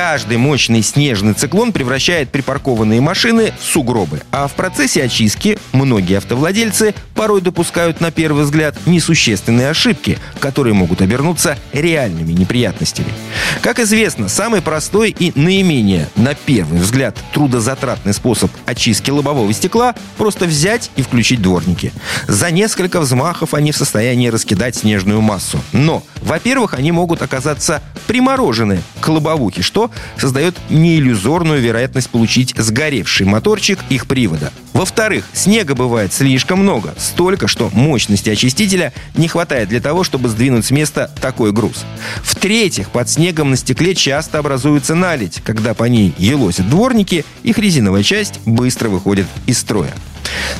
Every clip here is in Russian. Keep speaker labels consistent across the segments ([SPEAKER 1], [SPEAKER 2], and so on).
[SPEAKER 1] Каждый мощный снежный циклон превращает припаркованные машины в сугробы. А в процессе очистки многие автовладельцы порой допускают на первый взгляд несущественные ошибки, которые могут обернуться реальными неприятностями. Как известно, самый простой и наименее, на первый взгляд, трудозатратный способ очистки лобового стекла – просто взять и включить дворники. За несколько взмахов они в состоянии раскидать снежную массу. Но, во-первых, они могут оказаться приморожены к лобовухе, что создает неиллюзорную вероятность получить сгоревший моторчик их привода. Во-вторых, снега бывает слишком много, столько, что мощности очистителя не хватает для того, чтобы сдвинуть с места такой груз. В-третьих, под снегом на стекле часто образуется наледь. Когда по ней елозят дворники, их резиновая часть быстро выходит из строя.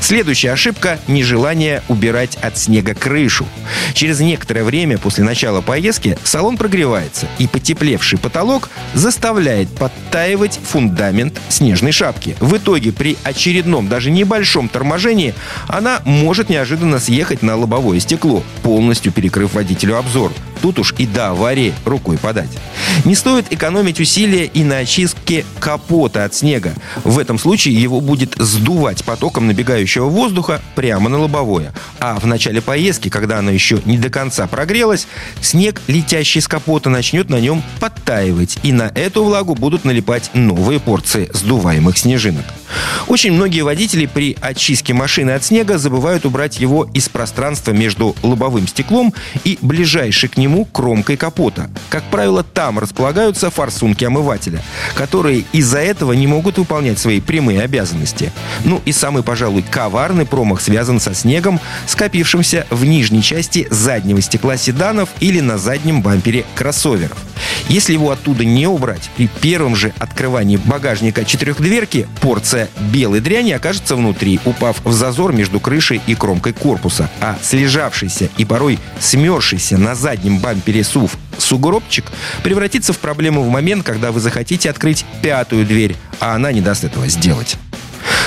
[SPEAKER 1] Следующая ошибка – нежелание убирать от снега крышу. Через некоторое время после начала поездки салон прогревается, и потеплевший потолок заставляет подтаивать фундамент снежной шапки. В итоге при очередном, даже небольшом торможении она может неожиданно съехать на лобовое стекло, полностью перекрыв водителю обзор. Тут уж и до аварии рукой подать. Не стоит экономить усилия и на очистке капота от снега. В этом случае его будет сдувать потоком набегающего воздуха прямо на лобовое. А в начале поездки, когда оно еще не до конца прогрелось, снег, летящий с капота, начнет на нем подтаивать. И на эту влагу будут налипать новые порции сдуваемых снежинок. Очень многие водители при очистке машины от снега забывают убрать его из пространства между лобовым стеклом и ближайшей к нему кромкой капота. Как правило, там располагаются форсунки омывателя, которые из-за этого не могут выполнять свои прямые обязанности. Ну и самый, пожалуй, коварный промах связан со снегом, скопившимся в нижней части заднего стекла седанов или на заднем бампере кроссоверов. Если его оттуда не убрать, при первом же открывании багажника четырехдверки порция белой дряни окажется внутри, упав в зазор между крышей и кромкой корпуса. А слежавшийся и порой смерзшийся на заднем бампере СУВ сугробчик превратится в проблему в момент, когда вы захотите открыть пятую дверь, а она не даст этого сделать.